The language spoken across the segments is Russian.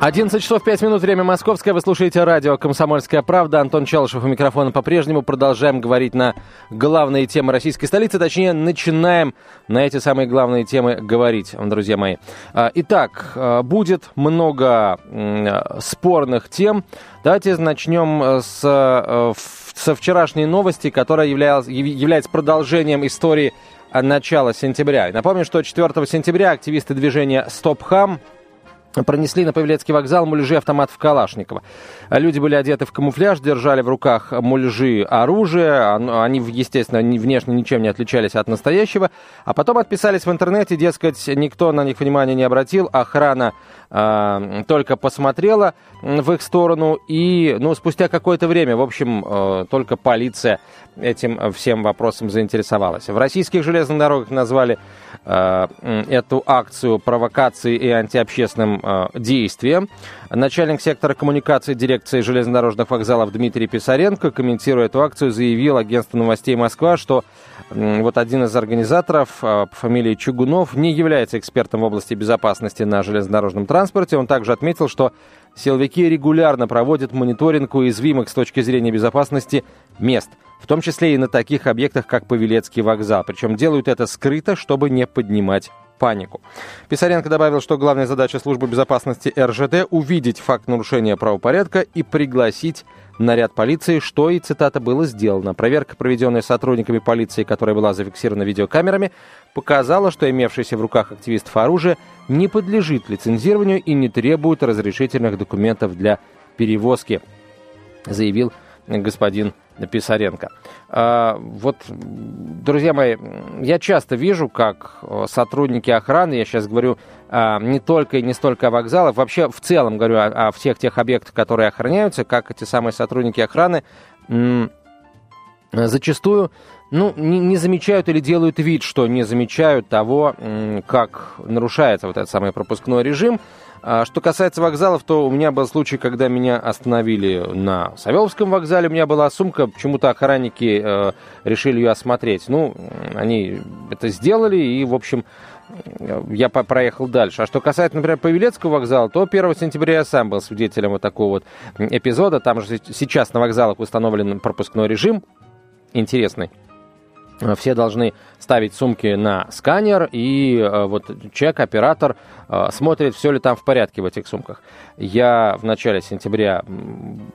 11 часов 5 минут, время московское. Вы слушаете радио «Комсомольская правда». Антон Челышев у микрофона по-прежнему. Продолжаем говорить на главные темы российской столицы. Точнее, начинаем на эти самые главные темы говорить, друзья мои. А, итак, а, будет много спорных тем. Давайте начнем с, э, со вчерашней новости, которая являлась, является продолжением истории начала сентября. Напомню, что 4 сентября активисты движения «Стоп Хам» пронесли на Павелецкий вокзал муляжи автоматов Калашникова. Люди были одеты в камуфляж, держали в руках муляжи оружия. Они, естественно, внешне ничем не отличались от настоящего. А потом отписались в интернете, дескать, никто на них внимания не обратил. Охрана э, только посмотрела в их сторону. И, ну, спустя какое-то время, в общем, э, только полиция этим всем вопросом заинтересовалась. В российских железных дорогах назвали эту акцию провокацией и антиобщественным э, действием. Начальник сектора коммуникации дирекции железнодорожных вокзалов Дмитрий Писаренко, комментируя эту акцию, заявил агентству новостей Москва, что вот один из организаторов э, по фамилии Чугунов не является экспертом в области безопасности на железнодорожном транспорте. Он также отметил, что силовики регулярно проводят мониторинг уязвимых с точки зрения безопасности мест, в том числе и на таких объектах, как Павелецкий вокзал. Причем делают это скрыто, чтобы не поднимать панику. Писаренко добавил, что главная задача службы безопасности РЖД – увидеть факт нарушения правопорядка и пригласить наряд полиции, что и, цитата, было сделано. Проверка, проведенная сотрудниками полиции, которая была зафиксирована видеокамерами, показала, что имевшееся в руках активистов оружие не подлежит лицензированию и не требует разрешительных документов для перевозки, заявил господин Писаренко. А, вот, друзья мои, я часто вижу, как э, сотрудники охраны, я сейчас говорю а, не только и не столько о вокзалах, вообще в целом говорю о, о всех тех объектах, которые охраняются, как эти самые сотрудники охраны зачастую ну, не, не замечают или делают вид, что не замечают того, как нарушается вот этот самый пропускной режим. А что касается вокзалов, то у меня был случай, когда меня остановили на Савеловском вокзале, у меня была сумка, почему-то охранники э, решили ее осмотреть. Ну, они это сделали, и, в общем, я проехал дальше. А что касается, например, Павелецкого вокзала, то 1 сентября я сам был свидетелем вот такого вот эпизода. Там же сейчас на вокзалах установлен пропускной режим интересный. Все должны ставить сумки на сканер, и э, вот чек, оператор э, смотрит, все ли там в порядке в этих сумках. Я в начале сентября,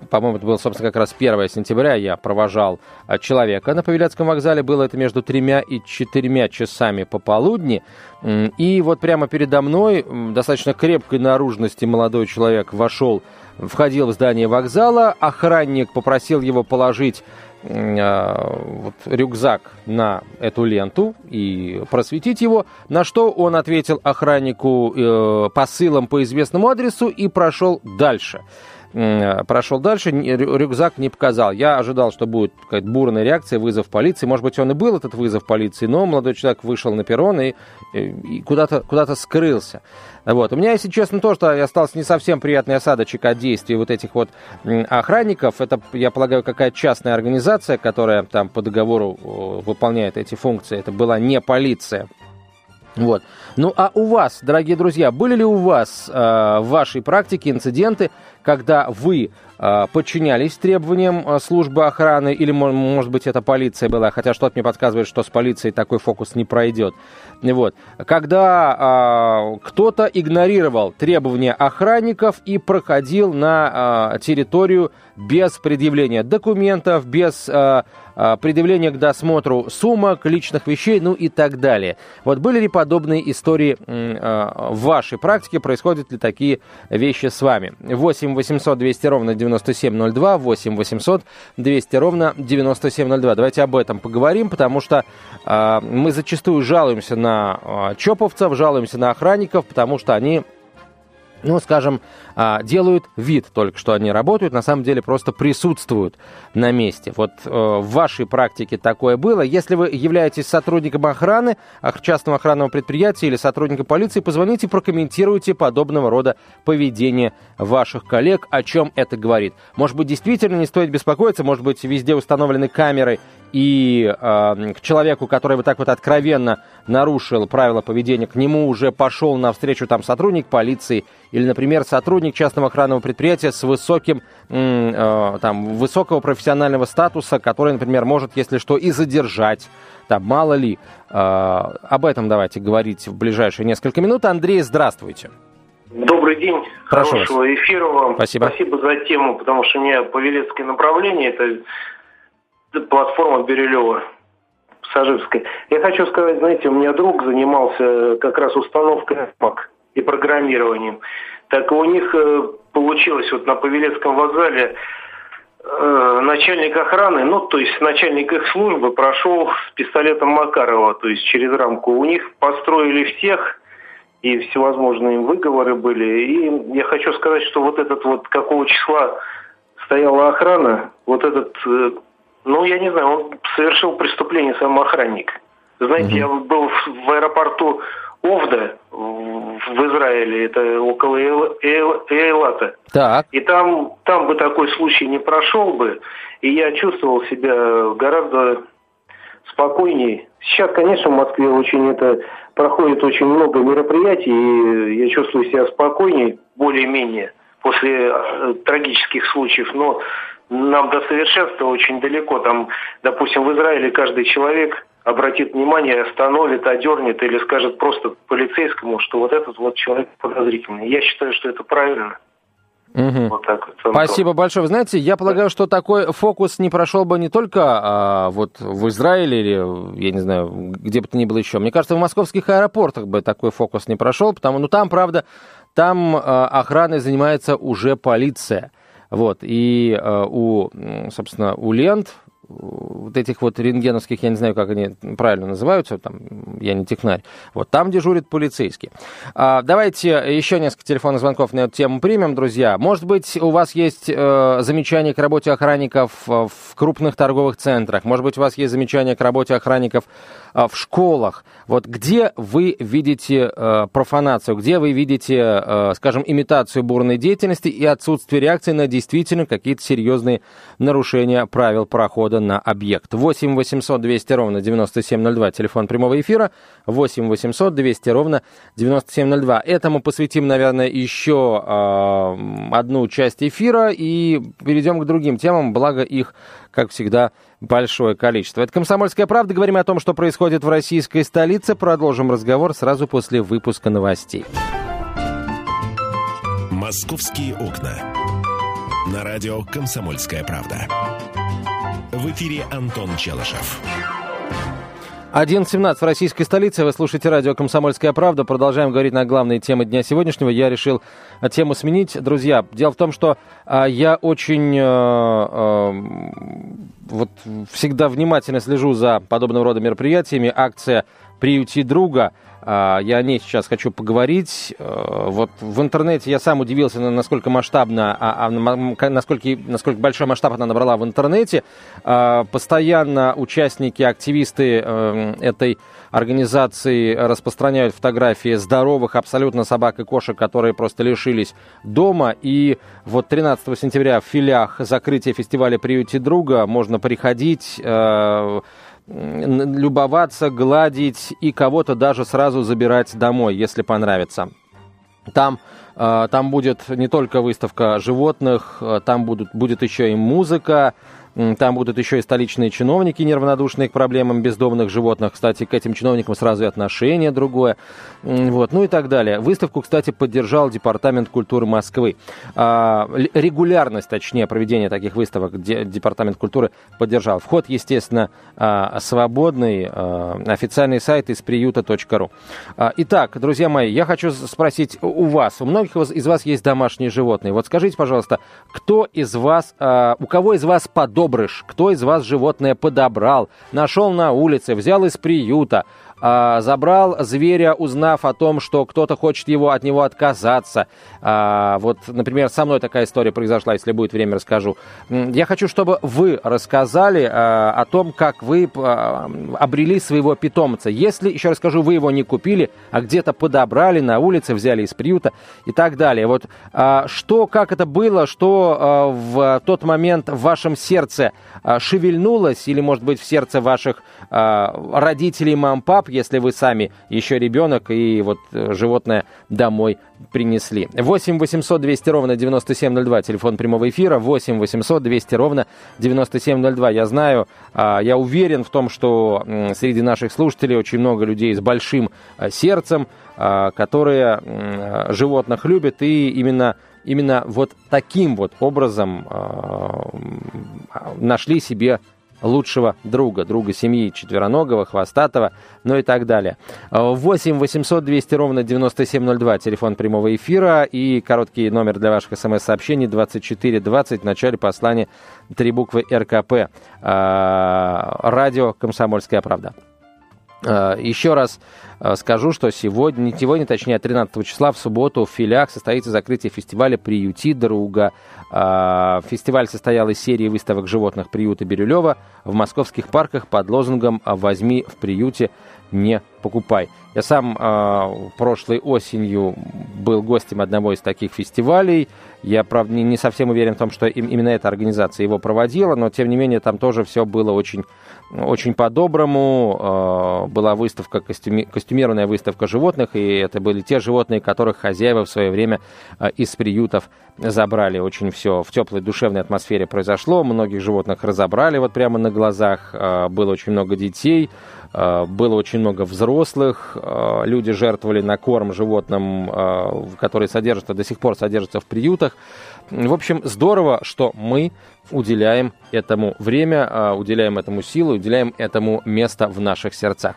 по-моему, это было, собственно, как раз 1 сентября, я провожал э, человека на Павелецком вокзале, было это между тремя и четырьмя часами пополудни, и вот прямо передо мной достаточно крепкой наружности молодой человек вошел, входил в здание вокзала, охранник попросил его положить Э, вот, рюкзак на эту ленту и просветить его, на что он ответил охраннику э, посылом по известному адресу и прошел дальше. Э, прошел дальше, рюкзак не показал. Я ожидал, что будет какая-то бурная реакция, вызов полиции. Может быть, он и был, этот вызов полиции, но молодой человек вышел на перрон и, и куда-то куда скрылся. Вот. У меня, если честно, то, что остался не совсем приятный осадочек от действий вот этих вот охранников. Это, я полагаю, какая-то частная организация, которая там по договору выполняет эти функции. Это была не полиция. Вот. Ну а у вас, дорогие друзья, были ли у вас э, в вашей практике инциденты, когда вы э, подчинялись требованиям э, службы охраны, или, может быть, это полиция была, хотя что-то мне подсказывает, что с полицией такой фокус не пройдет. Вот. Когда э, кто-то игнорировал требования охранников и проходил на э, территорию без предъявления документов, без э, э, предъявления к досмотру сумок, личных вещей, ну и так далее. Вот были ли подобные истории в вашей практике? Происходят ли такие вещи с вами? 8 800 200 ровно 9702, 8 800 200 ровно 9702. Давайте об этом поговорим, потому что э, мы зачастую жалуемся на э, чоповцев, жалуемся на охранников, потому что они ну, скажем, а, делают вид только, что они работают, на самом деле просто присутствуют на месте. Вот э, в вашей практике такое было. Если вы являетесь сотрудником охраны, частного охранного предприятия или сотрудником полиции, позвоните, прокомментируйте подобного рода поведение ваших коллег, о чем это говорит. Может быть, действительно не стоит беспокоиться, может быть, везде установлены камеры, и э, к человеку, который вот так вот откровенно нарушил правила поведения, к нему уже пошел навстречу там сотрудник полиции или, например, сотрудник частного охранного предприятия с высоким, э, там, высокого профессионального статуса, который, например, может, если что, и задержать, там, мало ли. Э, об этом давайте говорить в ближайшие несколько минут. Андрей, здравствуйте. Добрый день, Прошу хорошего вас. эфира вам. Спасибо. Спасибо за тему, потому что у меня Павелецкое направление, это платформа Бирюлева, Саживская. Я хочу сказать, знаете, у меня друг занимался как раз установкой рамок и программированием. Так у них э, получилось вот на Павелецком вокзале э, начальник охраны, ну, то есть начальник их службы прошел с пистолетом Макарова, то есть через рамку. У них построили всех, и всевозможные выговоры были. И я хочу сказать, что вот этот вот, какого числа стояла охрана, вот этот э, ну, я не знаю, он совершил преступление сам охранник. Знаете, угу. я был в, в аэропорту Овда в Израиле, это около Эйлата. Так. И там, там бы такой случай не прошел бы, и я чувствовал себя гораздо спокойнее. Сейчас, конечно, в Москве очень это проходит очень много мероприятий, и я чувствую себя спокойнее, более-менее, после э, трагических случаев, но нам до совершенства очень далеко. Там, допустим, в Израиле каждый человек обратит внимание, остановит, одернет или скажет просто полицейскому, что вот этот вот человек подозрительный. Я считаю, что это правильно. Угу. Вот так вот. Спасибо большое. Вы знаете, я полагаю, что такой фокус не прошел бы не только а, вот в Израиле или, я не знаю, где бы то ни было еще. Мне кажется, в московских аэропортах бы такой фокус не прошел, потому ну там, правда, там а, охраной занимается уже полиция. Вот, и э, у, собственно, у лент, вот этих вот рентгеновских, я не знаю, как они правильно называются, там, я не технарь, вот там дежурит полицейский. А, давайте еще несколько телефонных звонков на эту тему примем, друзья. Может быть, у вас есть э, замечания к работе охранников в крупных торговых центрах, может быть, у вас есть замечания к работе охранников а, в школах. Вот где вы видите э, профанацию, где вы видите, э, скажем, имитацию бурной деятельности и отсутствие реакции на действительно какие-то серьезные нарушения правил прохода на объект. 8 800 200 ровно 9702, телефон прямого эфира, 8 800 200 ровно 9702. Этому посвятим, наверное, еще э, одну часть эфира и перейдем к другим темам, благо их как всегда, большое количество. Это «Комсомольская правда». Говорим о том, что происходит в российской столице. Продолжим разговор сразу после выпуска новостей. «Московские окна». На радио «Комсомольская правда». В эфире Антон Челышев. 11.17 в российской столице. Вы слушаете радио «Комсомольская правда». Продолжаем говорить на главные темы дня сегодняшнего. Я решил а, тему сменить. Друзья, дело в том, что а, я очень а, а, вот всегда внимательно слежу за подобного рода мероприятиями. Акция «Приюти друга» А, я о ней сейчас хочу поговорить. Э, вот в интернете я сам удивился, насколько масштабно, а, а, насколько, насколько большой масштаб она набрала в интернете. Постоянно участники, активисты э, этой организации распространяют фотографии здоровых абсолютно собак и кошек, которые просто лишились дома. И вот 13 сентября в филях закрытия фестиваля «Приюти друга» можно приходить э, любоваться, гладить и кого-то даже сразу забирать домой, если понравится. Там, э, там будет не только выставка животных, э, там будут, будет еще и музыка, там будут еще и столичные чиновники, неравнодушные к проблемам бездомных животных. Кстати, к этим чиновникам сразу и отношение другое. Вот, ну и так далее. Выставку, кстати, поддержал Департамент культуры Москвы. А, регулярность, точнее, проведения таких выставок Департамент культуры поддержал. Вход, естественно, а, свободный. А, официальный сайт из приюта.ру. Итак, друзья мои, я хочу спросить у вас. У многих из вас есть домашние животные. Вот скажите, пожалуйста, кто из вас, у кого из вас подобный обрыш, кто из вас животное подобрал, нашел на улице, взял из приюта, э, забрал зверя, узнав о том, что кто-то хочет его от него отказаться. Э, вот, например, со мной такая история произошла, если будет время, расскажу. Я хочу, чтобы вы рассказали э, о том, как вы обрели своего питомца. Если, еще расскажу, вы его не купили, а где-то подобрали на улице, взяли из приюта и так далее. Вот что, как это было, что в тот момент в вашем сердце шевельнулось, или, может быть, в сердце ваших родителей, мам, пап, если вы сами еще ребенок и вот э, животное домой принесли. 8 800 200 ровно 9702, телефон прямого эфира, 8 800 200 ровно 9702. Я знаю, а, я уверен в том, что среди наших слушателей очень много людей с большим а, сердцем, а, которые животных любят, и именно именно вот таким вот образом нашли себе лучшего друга, друга семьи четвероногого, хвостатого, ну и так далее. 8 800 200 ровно 9702, телефон прямого эфира и короткий номер для ваших смс-сообщений 2420, в начале послания три буквы РКП. А, радио «Комсомольская правда». А, еще раз а, скажу, что сегодня, не сегодня, точнее, 13 числа, в субботу в филях состоится закрытие фестиваля «Приюти друга». А, фестиваль состоял из серии выставок животных приюта Бирюлева в московских парках под лозунгом «Возьми в приюте, не покупай». Я сам прошлой осенью был гостем одного из таких фестивалей. Я, правда, не совсем уверен в том, что именно эта организация его проводила, но, тем не менее, там тоже все было очень очень по-доброму. Э, была выставка, костюми, костюмированная выставка животных, и это были те животные, которых хозяева в свое время э, из приютов забрали. Очень все в теплой душевной атмосфере произошло. Многих животных разобрали вот прямо на глазах. Э, было очень много детей, было очень много взрослых. Люди жертвовали на корм животным, которые содержатся, до сих пор содержатся в приютах. В общем, здорово, что мы уделяем этому время, а, уделяем этому силу, уделяем этому место в наших сердцах.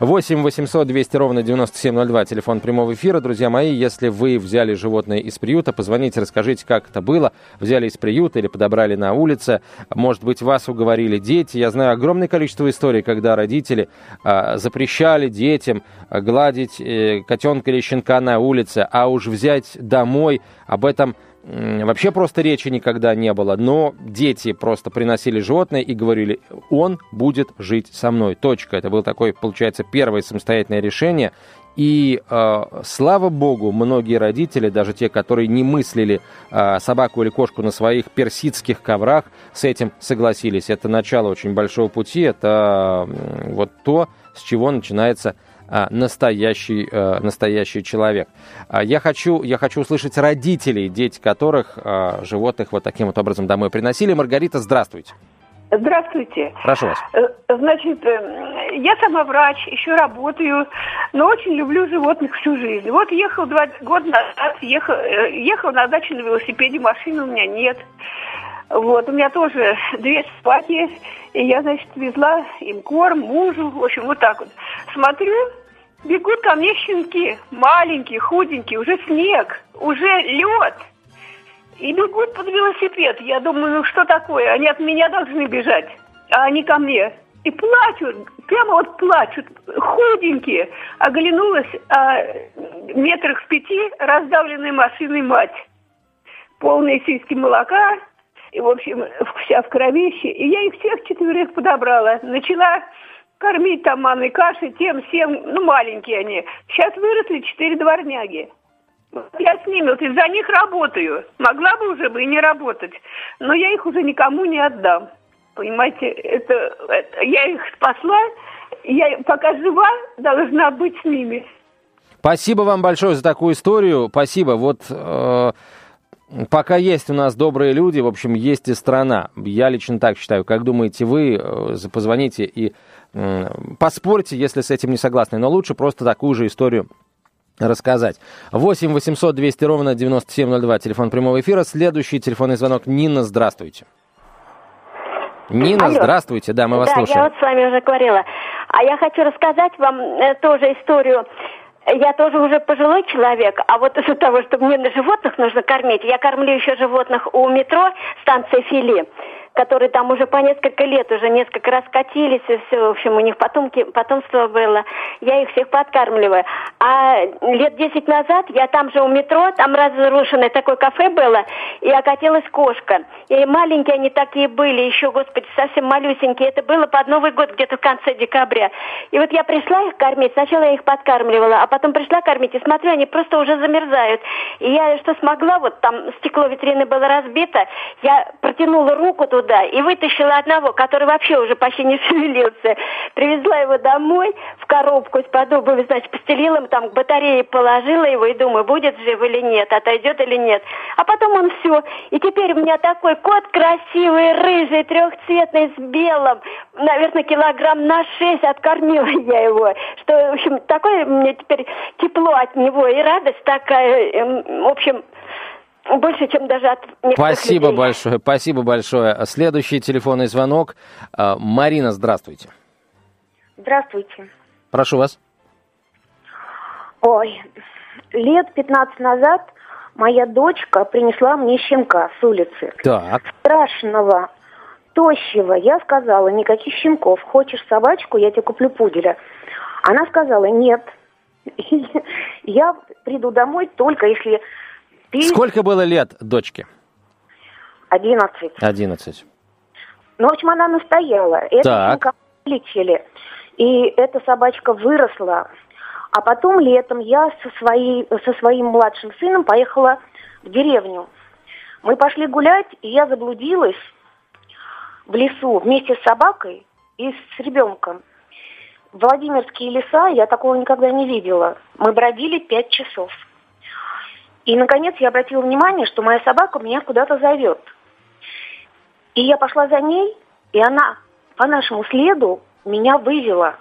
8 800 200 ровно 9702, телефон прямого эфира. Друзья мои, если вы взяли животное из приюта, позвоните, расскажите, как это было. Взяли из приюта или подобрали на улице. Может быть, вас уговорили дети. Я знаю огромное количество историй, когда родители а, запрещали детям гладить э, котенка или щенка на улице, а уж взять домой, об этом вообще просто речи никогда не было, но дети просто приносили животное и говорили, он будет жить со мной, точка. Это было такое, получается, первое самостоятельное решение. И э, слава богу, многие родители, даже те, которые не мыслили э, собаку или кошку на своих персидских коврах, с этим согласились. Это начало очень большого пути, это э, вот то, с чего начинается настоящий, э, настоящий человек. А, я хочу, я хочу услышать родителей, дети которых а, животных вот таким вот образом домой приносили. Маргарита, здравствуйте. Здравствуйте. Прошу вас. Э, значит, э, я сама врач, еще работаю, но очень люблю животных всю жизнь. Вот ехал два года назад, ехал, ехал на дачу на велосипеде, машины у меня нет. Вот, у меня тоже две собаки, и я, значит, везла им корм, мужу, в общем, вот так вот. Смотрю, бегут ко мне щенки, маленькие, худенькие, уже снег, уже лед. И бегут под велосипед. Я думаю, ну что такое? Они от меня должны бежать, а они ко мне. И плачут, прямо вот плачут, худенькие. Оглянулась, а метрах в пяти раздавленной машиной мать. Полные сиськи молока, и, в общем, вся в кровище. И я их всех четверых подобрала. Начала кормить там манной кашей, тем, всем, ну, маленькие они. Сейчас выросли четыре дворняги. Я с ними, вот из-за них работаю. Могла бы уже бы и не работать. Но я их уже никому не отдам. Понимаете, это, это я их спасла. Я пока жива, должна быть с ними. Спасибо вам большое за такую историю. Спасибо. Вот э, Пока есть у нас добрые люди, в общем, есть и страна. Я лично так считаю. Как думаете вы, э, позвоните и поспорьте, если с этим не согласны. Но лучше просто такую же историю рассказать. 8 800 200 ровно 9702, телефон прямого эфира. Следующий телефонный звонок. Нина, здравствуйте. Нина, Алло. здравствуйте. Да, мы вас да, слушаем. я вот с вами уже говорила. А я хочу рассказать вам э, тоже историю я тоже уже пожилой человек, а вот из-за того, что мне на животных нужно кормить, я кормлю еще животных у метро, станции Фили. Которые там уже по несколько лет уже несколько раз катились, и все, в общем, у них потомки, потомство было. Я их всех подкармливаю. А лет десять назад я там же у метро, там разрушенное такое кафе было, и окатилась кошка. И маленькие они такие были, еще, господи, совсем малюсенькие. Это было под Новый год, где-то в конце декабря. И вот я пришла их кормить, сначала я их подкармливала, а потом пришла кормить, и смотрю, они просто уже замерзают. И я что смогла, вот там стекло витрины было разбито, я протянула руку туда и вытащила одного, который вообще уже почти не шевелился. Привезла его домой в коробку из-под обуви, значит, постелила там к батарее, положила его и думаю, будет жив или нет, отойдет или нет. А потом он все. И теперь у меня такой кот красивый, рыжий, трехцветный, с белым. Наверное, килограмм на шесть откормила я его. Что, в общем, такое мне теперь тепло от него и радость такая. Эм, в общем, больше, чем даже от Спасибо людей. большое, спасибо большое. Следующий телефонный звонок. А, Марина, здравствуйте. Здравствуйте. Прошу вас. Ой, лет 15 назад моя дочка принесла мне щенка с улицы. Так. Страшного, тощего. Я сказала, никаких щенков. Хочешь собачку, я тебе куплю пуделя. Она сказала, нет. Я приду домой только если ты... Сколько было лет дочке? 11. 11. Ну, в общем, она настояла. Это Так. щенка лечили. И эта собачка выросла. А потом летом я со, своей, со своим младшим сыном поехала в деревню. Мы пошли гулять, и я заблудилась в лесу вместе с собакой и с ребенком. Владимирские леса, я такого никогда не видела. Мы бродили пять часов. И, наконец, я обратила внимание, что моя собака меня куда-то зовет. И я пошла за ней, и она по нашему следу меня вывела.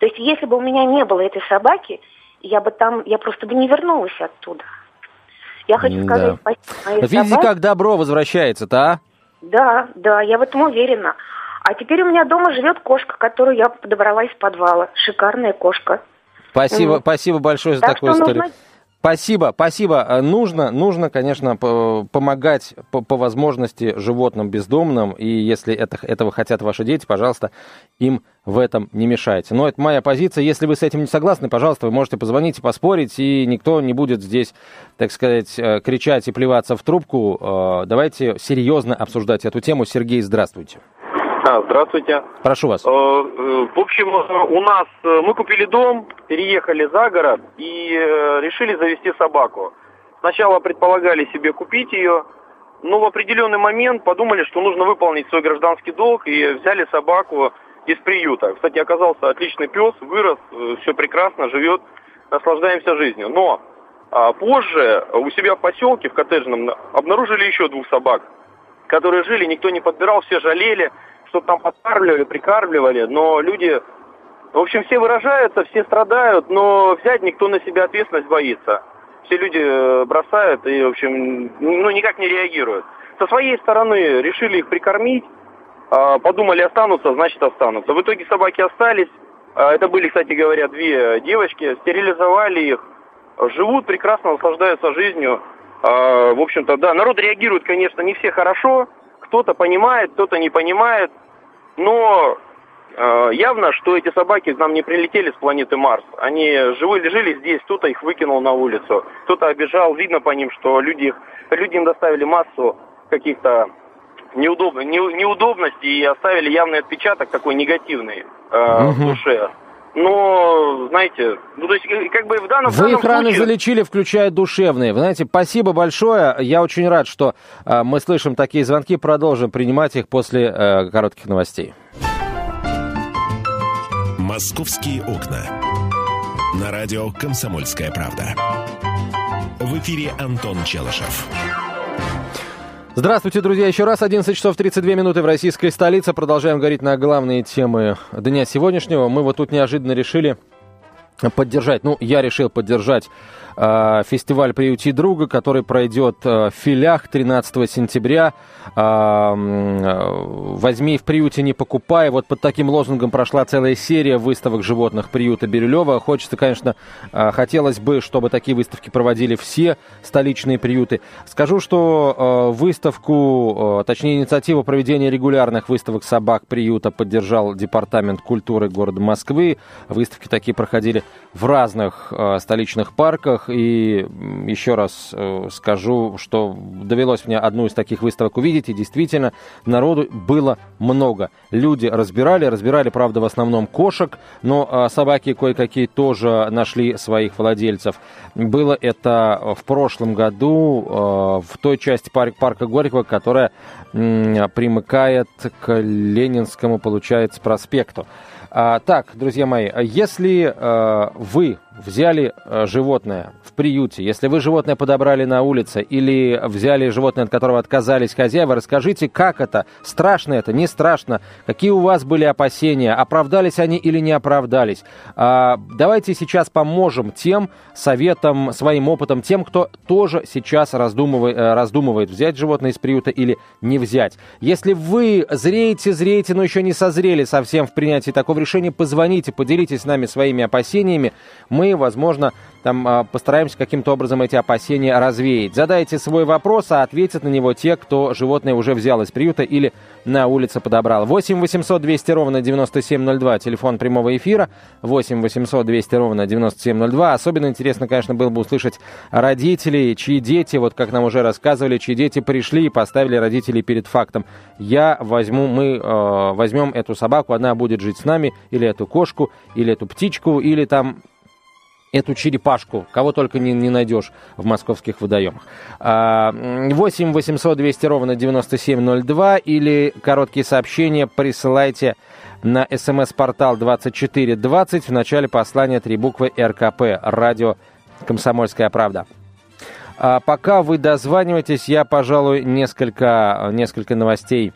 То есть, если бы у меня не было этой собаки, я бы там, я просто бы не вернулась оттуда. Я хочу сказать спасибо моей Вот видите, собаке. как добро возвращается-то, а? Да, да, я в этом уверена. А теперь у меня дома живет кошка, которую я подобрала из подвала. Шикарная кошка. Спасибо, Мгм. спасибо большое за Так такую что историю. нужно- Спасибо, спасибо. Э, Нужно, нужно, конечно, по- помогать по, по возможности животным бездомным, и если это, этого хотят ваши дети, пожалуйста, им в этом не мешайте. Но это моя позиция. Если вы с этим не согласны, пожалуйста, вы можете позвонить и поспорить, и никто не будет здесь, так сказать, э, кричать и плеваться в трубку. Э, Давайте серьезно обсуждать эту тему. Сергей, здравствуйте. Здравствуйте. Прошу вас. Э, э, В общем, э, у нас мы купили дом, переехали за город и решили завести собаку. Сначала предполагали себе купить ее, но в определенный момент подумали, что нужно выполнить свой гражданский долг и взяли собаку из приюта. Кстати, оказался отличный пес, вырос, все прекрасно, живет, наслаждаемся жизнью. Но а, позже у себя в поселке, в коттеджном, обнаружили еще двух собак, которые жили, никто не подбирал, все жалели, что там подкармливали, прикармливали, но люди, в общем, все выражаются, все страдают, но взять никто на себя ответственность боится. Все люди э, бросают и, в общем, ну, никак не реагируют. Со своей стороны решили их прикормить, а, подумали, останутся, значит останутся. В итоге собаки остались. А, Это были, кстати говоря, две девочки. Стерилизовали их. Живут прекрасно, наслаждаются жизнью. А, В общем-то, да, народ реагирует, конечно, не все хорошо. Кто-то понимает, кто-то не понимает. Но э, явно, что эти собаки к нам не прилетели с планеты Марс. Они живы, жили здесь, кто-то их выкинул на улицу, кто-то обижал. Видно по ним, что люди, их, люди им доставили массу каких-то неудоб, не- неудобностей и оставили явный отпечаток такой негативный э, в Мгм. душе. Но, знаете, ну, то есть, э, как бы в данном, в Вы данном их рано случае... залечили, включая душевные. Вы знаете, спасибо большое. Я очень рад, что э, мы слышим такие звонки. Продолжим принимать их после э, коротких новостей. «Московские окна». На радио «Комсомольская правда». В эфире Антон Челышев. Здравствуйте, друзья. Еще раз 11 часов 32 минуты в российской столице. Продолжаем говорить на главные темы дня сегодняшнего. Мы вот тут неожиданно решили поддержать. Ну, я решил поддержать э, фестиваль «Приюти друга», который пройдет э, в Филях 13 сентября. Э, «Возьми в приюте, не покупай». Вот под таким лозунгом прошла целая серия выставок животных приюта Бирюлева. Хочется, конечно, э, хотелось бы, чтобы такие выставки проводили все столичные приюты. Скажу, что э, выставку, э, точнее, инициативу проведения регулярных выставок собак приюта поддержал Департамент культуры города Москвы. Выставки такие проходили в разных э, столичных парках. И еще раз э, скажу, что довелось мне одну из таких выставок увидеть, и действительно народу было много. Люди разбирали, разбирали, правда, в основном кошек, но э, собаки кое-какие тоже нашли своих владельцев. Было это в прошлом году э, в той части парк, парка Горького, которая э, примыкает к Ленинскому, получается, проспекту. А, так, друзья мои, если э, вы взяли э, животное в приюте, если вы животное подобрали на улице или взяли животное, от которого отказались хозяева, расскажите, как это, страшно это, не страшно, какие у вас были опасения, оправдались они или не оправдались. А, давайте сейчас поможем тем советом, своим опытом, тем, кто тоже сейчас раздумывает, э, раздумывает взять животное из приюта или не взять. Если вы зреете, зреете, но еще не созрели совсем в принятии такого решения, позвоните, поделитесь с нами своими опасениями. Мы возможно, там а, постараемся каким-то образом эти опасения развеять. Задайте свой вопрос, а ответят на него те, кто животное уже взял из приюта или на улице подобрал. 8 800 200 ровно 9702, телефон прямого эфира. 8 800 200 ровно 9702. Особенно интересно, конечно, было бы услышать родителей, чьи дети, вот как нам уже рассказывали, чьи дети пришли и поставили родителей перед фактом. Я возьму, мы э, возьмем эту собаку, она будет жить с нами, или эту кошку, или эту птичку, или там эту черепашку, кого только не, не найдешь в московских водоемах. 8 800 200 ровно 9702 или короткие сообщения присылайте на смс-портал 2420 в начале послания три буквы РКП, радио «Комсомольская правда». А пока вы дозваниваетесь, я, пожалуй, несколько, несколько новостей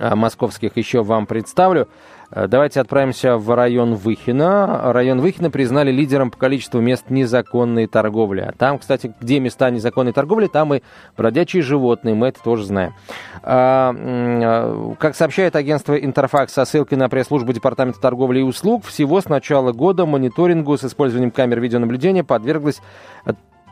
а, московских еще вам представлю. Э, давайте отправимся в район Выхина. Район Выхина признали лидером по количеству мест незаконной торговли. Там, кстати, где места незаконной торговли, там и бродячие животные, мы это тоже знаем. А, э, как сообщает агентство Интерфакс со ссылкой на пресс-службу Департамента торговли и услуг, всего с начала года мониторингу с использованием камер видеонаблюдения подверглось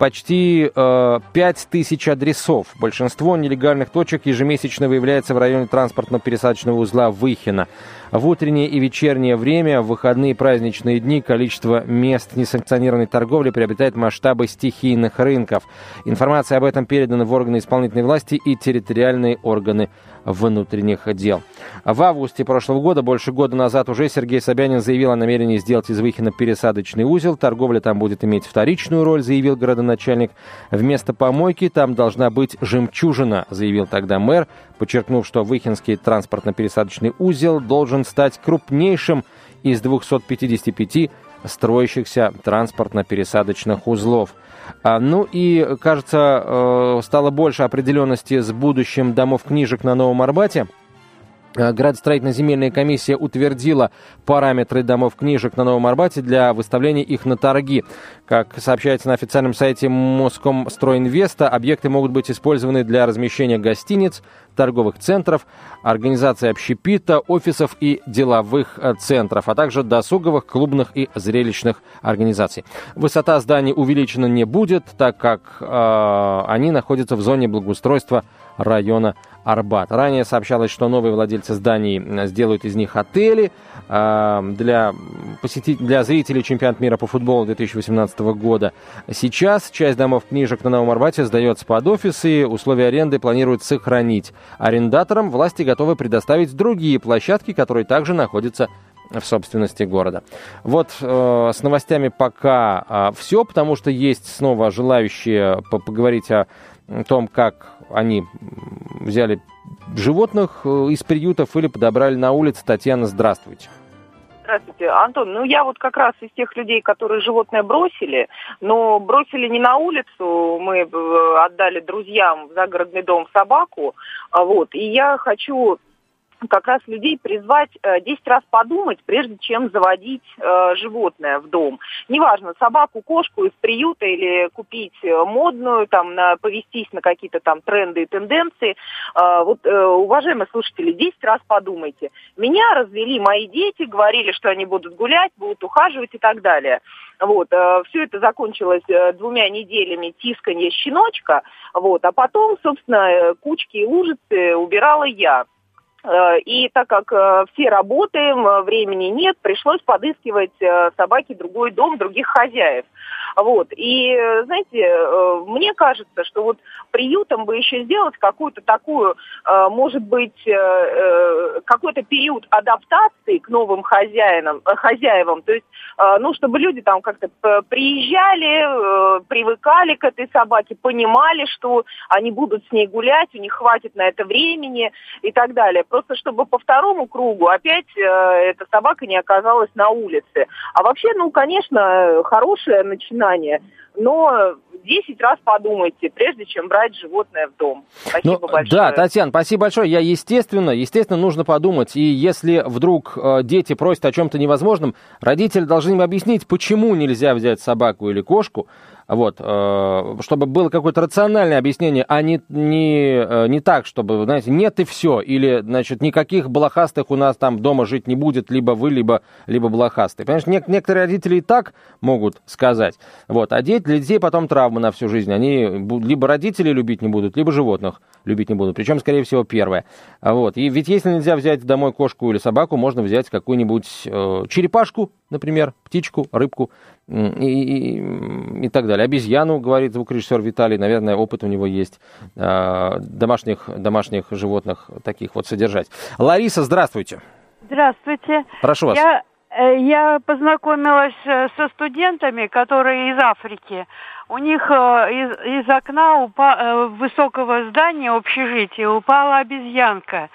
почти э, 5 тысяч адресов. Большинство нелегальных точек ежемесячно выявляется в районе транспортно-пересадочного узла Выхина. В утреннее и вечернее время, в выходные и праздничные дни количество мест несанкционированной торговли приобретает масштабы стихийных рынков. Информация об этом передана в органы исполнительной власти и территориальные органы внутренних дел. В августе прошлого года, больше года назад, уже Сергей Собянин заявил о намерении сделать из Выхина пересадочный узел. Торговля там будет иметь вторичную роль, заявил городоначальник. Вместо помойки там должна быть жемчужина, заявил тогда мэр подчеркнув, что Выхинский транспортно-пересадочный узел должен стать крупнейшим из 255 строящихся транспортно-пересадочных узлов. А, ну и, кажется, э, стало больше определенности с будущим домов книжек на Новом Арбате – Э, Градостроительно-земельная комиссия утвердила параметры домов книжек на Новом Арбате для выставления их на торги. Как сообщается на официальном сайте Москомстройинвеста, объекты могут быть использованы для размещения гостиниц, торговых центров, организации общепита, офисов и деловых э, центров, а также досуговых, клубных и зрелищных организаций. Высота зданий увеличена не будет, так как э, они находятся в зоне благоустройства района Арбат. Ранее сообщалось, что новые владельцы зданий сделают из них отели э, для, посетить, для зрителей чемпионат мира по футболу 2018 года. Сейчас часть домов книжек на Новом Арбате сдается под офисы, условия аренды планируют сохранить. Арендаторам власти готовы предоставить другие площадки, которые также находятся в собственности города. Вот э, с новостями пока э, все, потому что есть снова желающие поговорить о том, как они взяли животных э, из приютов или подобрали на улице. Татьяна, здравствуйте. Здравствуйте, Антон. Ну, я вот как раз из тех людей, которые животное бросили, но бросили не на улицу, мы э, отдали друзьям в загородный дом собаку, а вот. И я хочу как раз людей призвать э, 10 раз подумать, прежде чем заводить э, животное в дом. Неважно, собаку, кошку из приюта или купить э, модную, там, на, повестись на какие-то там тренды и тенденции. Э, вот, э, уважаемые слушатели, 10 раз подумайте. Меня развели мои дети, говорили, что они будут гулять, будут ухаживать и так далее. Вот, э, все это закончилось э, двумя неделями тисканья щеночка, вот, а потом, собственно, э, кучки и лужицы убирала я. Э, И так как э, все работаем, э, времени нет, пришлось подыскивать собаке другой дом, других хозяев. Вот. И, знаете, мне кажется, что вот приютом бы еще сделать какую-то такую, может быть, какой-то период адаптации к новым хозяинам, хозяевам. То есть, ну, чтобы люди там как-то приезжали, привыкали к этой собаке, понимали, что они будут с ней гулять, у них хватит на это времени и так далее. Просто чтобы по второму кругу опять э, эта собака не оказалась на улице. А вообще, ну, конечно, хорошее начинание, но 10 раз подумайте, прежде чем брать животное в дом. Спасибо Ну, большое. Да, Татьяна, спасибо большое. Я, естественно, естественно, нужно подумать. И если вдруг э, дети просят о чем-то невозможном, родители должны им объяснить, почему нельзя взять собаку или кошку, вот, э, чтобы было какое-то рациональное объяснение, а не, не, э, не так, чтобы, знаете, нет и все, или, значит, никаких блохастых у нас там дома жить не будет, либо вы, либо, либо блохастые. Понимаешь, нек- некоторые родители и так могут сказать, вот, а для детей потом травмы на всю жизнь, они либо родителей любить не будут, либо животных любить не будут, причем, скорее всего, первое. А Вот. И ведь если нельзя взять домой кошку или собаку, можно взять какую-нибудь э, черепашку, например, птичку, рыбку и, и, и так далее. Обезьяну, говорит звукорежиссер Виталий, наверное, опыт у него есть э, домашних, домашних животных таких вот содержать. Лариса, здравствуйте. Здравствуйте. Прошу вас. Я, э, я познакомилась э, со студентами, которые из Африки. У них э, из, из окна упа- э, высокого здания общежития упала обезьянка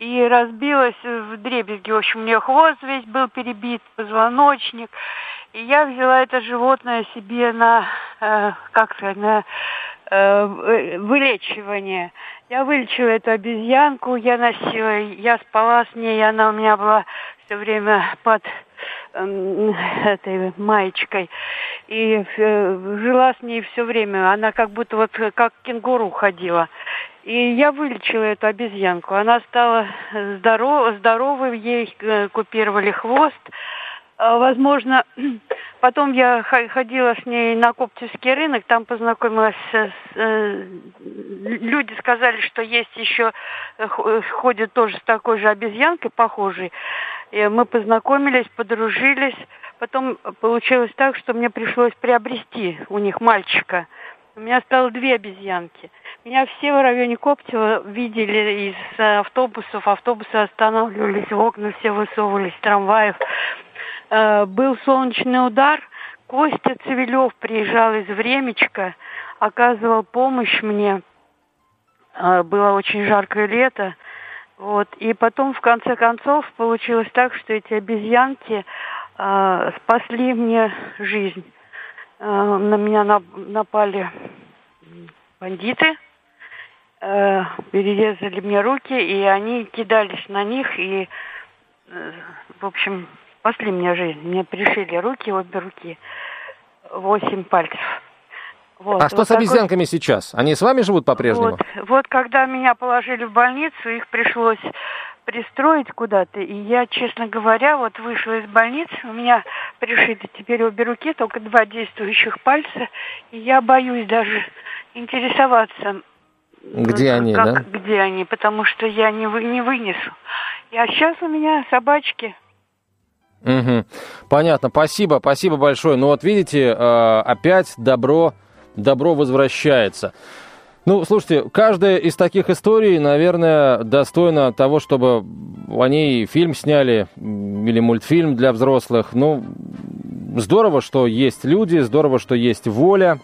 и разбилась в дребезги. В общем, у нее хвост весь был перебит, позвоночник. И я взяла это животное себе на, э, как сказать, на вы- вылечивание. Я вылечила эту обезьянку, я носила, я спала с ней, она у меня была все время под этой маечкой. И э, жила с ней все время. Она как будто вот э, как кенгуру ходила. И я вылечила эту обезьянку. Она стала здоров, здоровой, ей э, купировали хвост. А, Возможно, потом я ходила с ней на Коптевский рынок, там познакомилась с... люди сказали, что есть еще, ходит тоже с такой же обезьянкой похожей. И мы познакомились, подружились. Потом получилось так, что мне пришлось приобрести у них мальчика. У меня стало две обезьянки. Меня все в районе Коптева видели из э, автобусов. Автобусы останавливались, окна все высовывались, трамваев. Э, был солнечный удар. Костя Цивилев приезжал из Времечка, оказывал помощь мне. Э, было очень жаркое лето. Вот. И потом, в конце концов, получилось так, что эти обезьянки э, спасли мне жизнь. Э, на меня нап- напали бандиты, э, перерезали мне руки, и они кидались на них, и, э, в общем, спасли мне жизнь. Мне пришили руки, обе руки, восемь пальцев. Вот. А что Вот с такой- обезьянками сейчас? Они с вами живут по-прежнему? вот, вот когда меня положили в больницу, их пришлось пристроить куда-то, и я, честно говоря, вот вышла из больницы, у меня пришиты теперь обе руки, только два действующих пальца, и я боюсь даже интересоваться, Где ну, они, как- да? где они, потому что я не, вы, не вынесу. А сейчас у меня собачки. Мгм. Понятно, спасибо, спасибо большое. Ну вот видите, э, опять добро, добро возвращается. Ну, слушайте, каждая из таких историй, наверное, достойна того, чтобы о ней фильм сняли или мультфильм для взрослых. Ну, здорово, что есть люди, здорово, что есть воля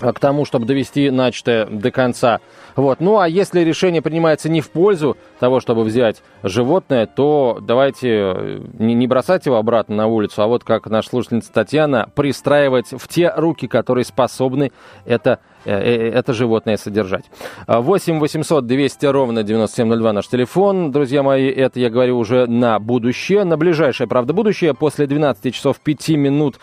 к тому, чтобы довести начатое до конца. Вот. Ну, а если решение принимается не в пользу того, чтобы взять животное, то давайте э, не бросать его обратно на улицу, а вот как наша слушательница Татьяна, пристраивать в те руки, которые способны это это животное содержать. 8 800 200 ровно 9702 наш телефон. Друзья мои, это я говорю уже на будущее, на ближайшее, правда, будущее. После 12 часов 5 минут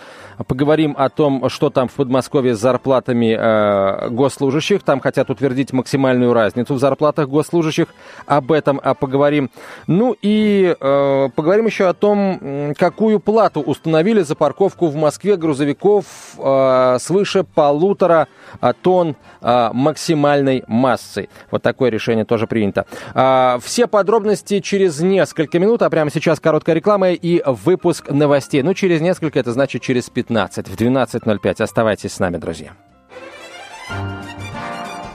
поговорим о том, что там в Подмосковье с зарплатами э, госслужащих. Там хотят утвердить максимальную разницу в зарплатах госслужащих. Об этом а, поговорим. Ну и э, поговорим еще о том, какую плату установили за парковку в Москве грузовиков э, свыше полутора э, тонн э, максимальной массы. Вот такое решение тоже принято. Э, все подробности через несколько минут, а прямо сейчас короткая реклама и выпуск новостей. Ну, через несколько, это значит через 15, в 12.05. Оставайтесь с нами, друзья.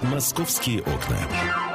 «Московские окна».